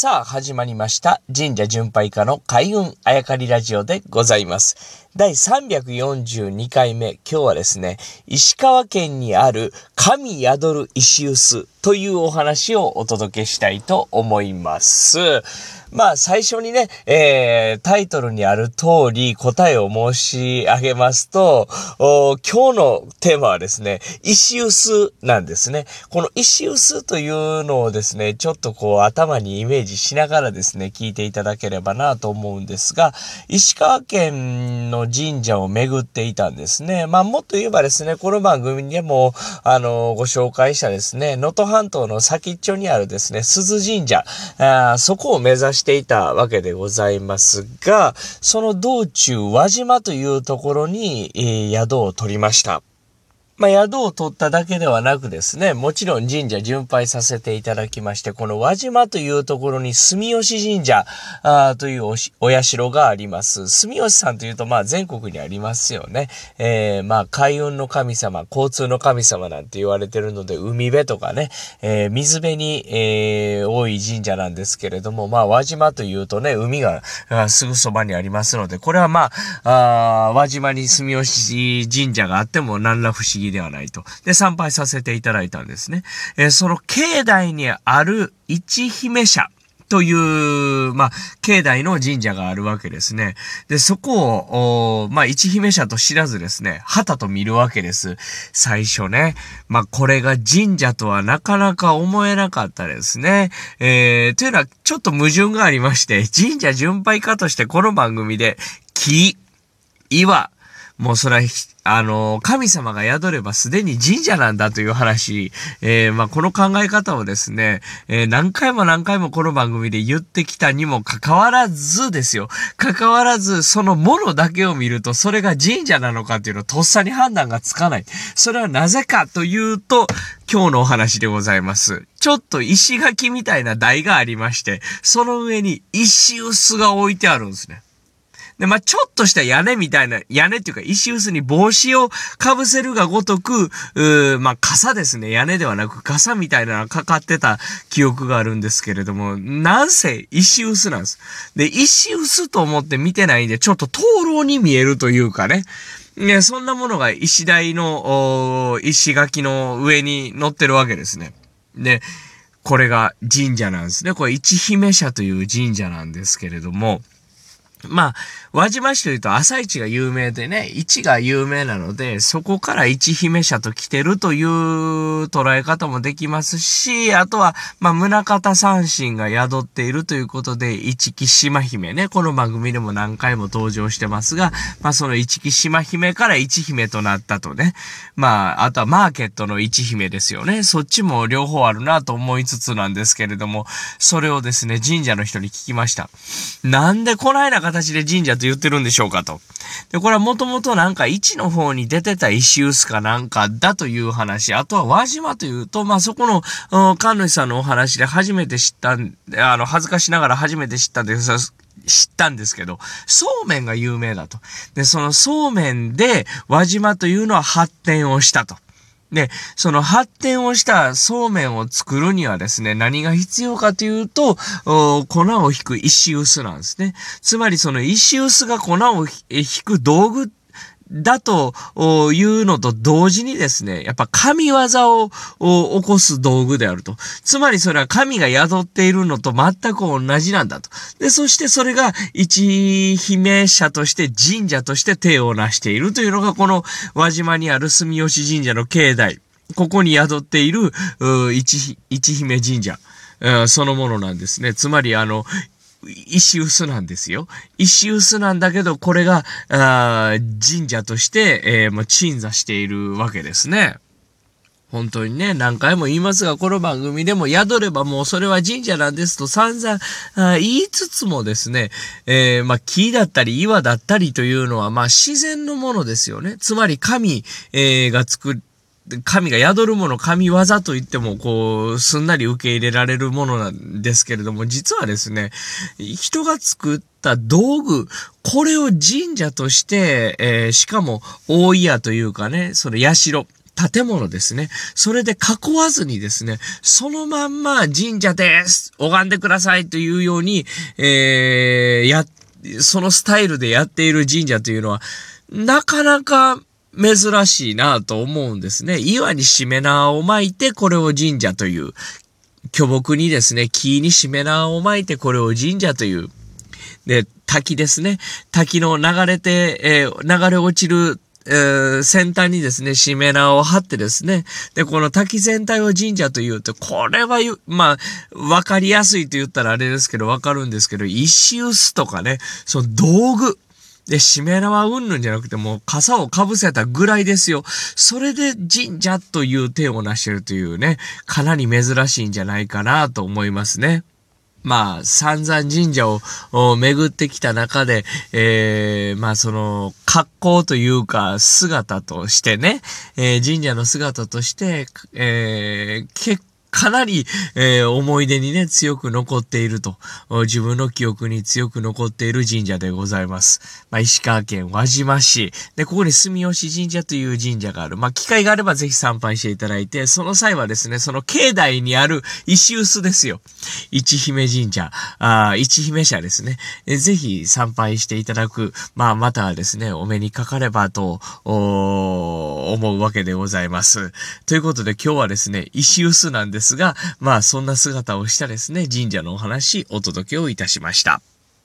さあ、始まりました。神社巡拝家の開運あやかりラジオでございます。第342回目、今日はですね、石川県にある神宿る石臼というお話をお届けしたいと思います。まあ最初にね、えー、タイトルにある通り答えを申し上げますと、今日のテーマはですね、石臼なんですね。この石臼というのをですね、ちょっとこう頭にイメージしながらですね、聞いていただければなと思うんですが、石川県の神社を巡っていたんですね。まあもっと言えばですね、この番組でも、あの、ご紹介したですね、能登半島の先っちょにあるですね、鈴神社、あそこを目指してしていたわけでございますが、その道中、輪島というところに、えー、宿を取りました。まあ、宿を取っただけではなくですね、もちろん神社巡拝させていただきまして、この輪島というところに住吉神社あというお社があります。住吉さんというと、まあ、全国にありますよね。えー、まあ、海運の神様、交通の神様なんて言われてるので、海辺とかね、えー、水辺に、えー、多い神社なんですけれども、まあ、輪島というとね、海がすぐそばにありますので、これはまあ、あ輪島に住吉神社があっても何ら不思議ではないと。で、参拝させていただいたんですね。えー、その境内にある一姫社。という、まあ、境内の神社があるわけですね。で、そこを、まあ、一姫社と知らずですね、旗と見るわけです。最初ね。まあ、これが神社とはなかなか思えなかったですね。えー、というのは、ちょっと矛盾がありまして、神社巡拝家としてこの番組で、木、岩、もうそれは、あの、神様が宿ればすでに神社なんだという話、えー、まあ、この考え方をですね、えー、何回も何回もこの番組で言ってきたにもかかわらずですよ。かかわらず、そのものだけを見ると、それが神社なのかっていうのをとっさに判断がつかない。それはなぜかというと、今日のお話でございます。ちょっと石垣みたいな台がありまして、その上に石臼が置いてあるんですね。で、まあ、ちょっとした屋根みたいな、屋根っていうか石臼に帽子をかぶせるがごとく、うまあ、傘ですね。屋根ではなく傘みたいなのがかかってた記憶があるんですけれども、なんせ石臼なんです。で、石臼と思って見てないんで、ちょっと灯籠に見えるというかね。ね、そんなものが石台の、石垣の上に乗ってるわけですね。で、これが神社なんですね。これ一姫社という神社なんですけれども、まあ、輪島市というと朝市が有名でね、市が有名なので、そこから市姫社と来てるという捉え方もできますし、あとは、まあ、宗方三神が宿っているということで、市木島姫ね、この番組でも何回も登場してますが、まあ、その市木島姫から市姫となったとね。まあ、あとはマーケットの市姫ですよね。そっちも両方あるなと思いつつなんですけれども、それをですね、神社の人に聞きました。なんでこないな形で神社と言ってるんでしょうかと。で、これはもともとなんか1の方に出てた石臼かなんかだという話。あとは輪島というと、まあ、そこの、神主さんのお話で初めて知ったん、あの、恥ずかしながら初めて知ったんです。知ったんですけど、そうめんが有名だと。で、そのそうめんで輪島というのは発展をしたと。で、その発展をしたそうめんを作るにはですね、何が必要かというと、粉を引く石臼なんですね。つまりその石臼が粉を引く道具っだというのと同時にですね、やっぱ神業を起こす道具であると。つまりそれは神が宿っているのと全く同じなんだと。で、そしてそれが一姫社として神社として手を成しているというのがこの輪島にある住吉神社の境内。ここに宿っている一一姫神社。そのものなんですね。つまりあの、石臼なんですよ。石臼なんだけど、これが、あ神社として、えー、もう鎮座しているわけですね。本当にね、何回も言いますが、この番組でも宿ればもうそれは神社なんですと散々言いつつもですね、えー、まあ、木だったり岩だったりというのは、まあ、自然のものですよね。つまり神、えー、が作神が宿るもの、神業と言っても、こう、すんなり受け入れられるものなんですけれども、実はですね、人が作った道具、これを神社として、えー、しかも、大家というかね、その社、建物ですね。それで囲わずにですね、そのまんま神社です拝んでくださいというように、えー、や、そのスタイルでやっている神社というのは、なかなか珍しいなと思うんですね。岩にしめ縄を巻いてこれを神社という。巨木にですね、木にしめ縄を巻いてこれを神社という。で、滝ですね。滝の流れて、えー、流れ落ちるえー、先端にですね、しめ縄を張ってですね、で、この滝全体を神社というと、これは、まあ、わかりやすいと言ったらあれですけど、わかるんですけど、石臼とかね、その道具、で、しめ縄うんぬんじゃなくてもう傘をかぶせたぐらいですよ。それで神社という手を成してるというね、かなり珍しいんじゃないかなと思いますね。まあ、散々神社を巡ってきた中で、えー、まあその、格好というか、姿としてね、えー、神社の姿として、えー、結かなり、えー、思い出にね、強く残っていると、自分の記憶に強く残っている神社でございます。まあ、石川県輪島市。で、ここに住吉神社という神社がある。まあ、機会があればぜひ参拝していただいて、その際はですね、その境内にある石臼ですよ。一姫神社、あ一姫社ですね。ぜひ参拝していただく。まあ、またはですね、お目にかかればと、思うわけでございます。ということで今日はですね、石臼なんですですが、まあそんな姿をしたですね、神社のお話お届けをいたしました。